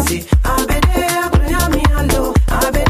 I Abede, Abede, Abede, Abede,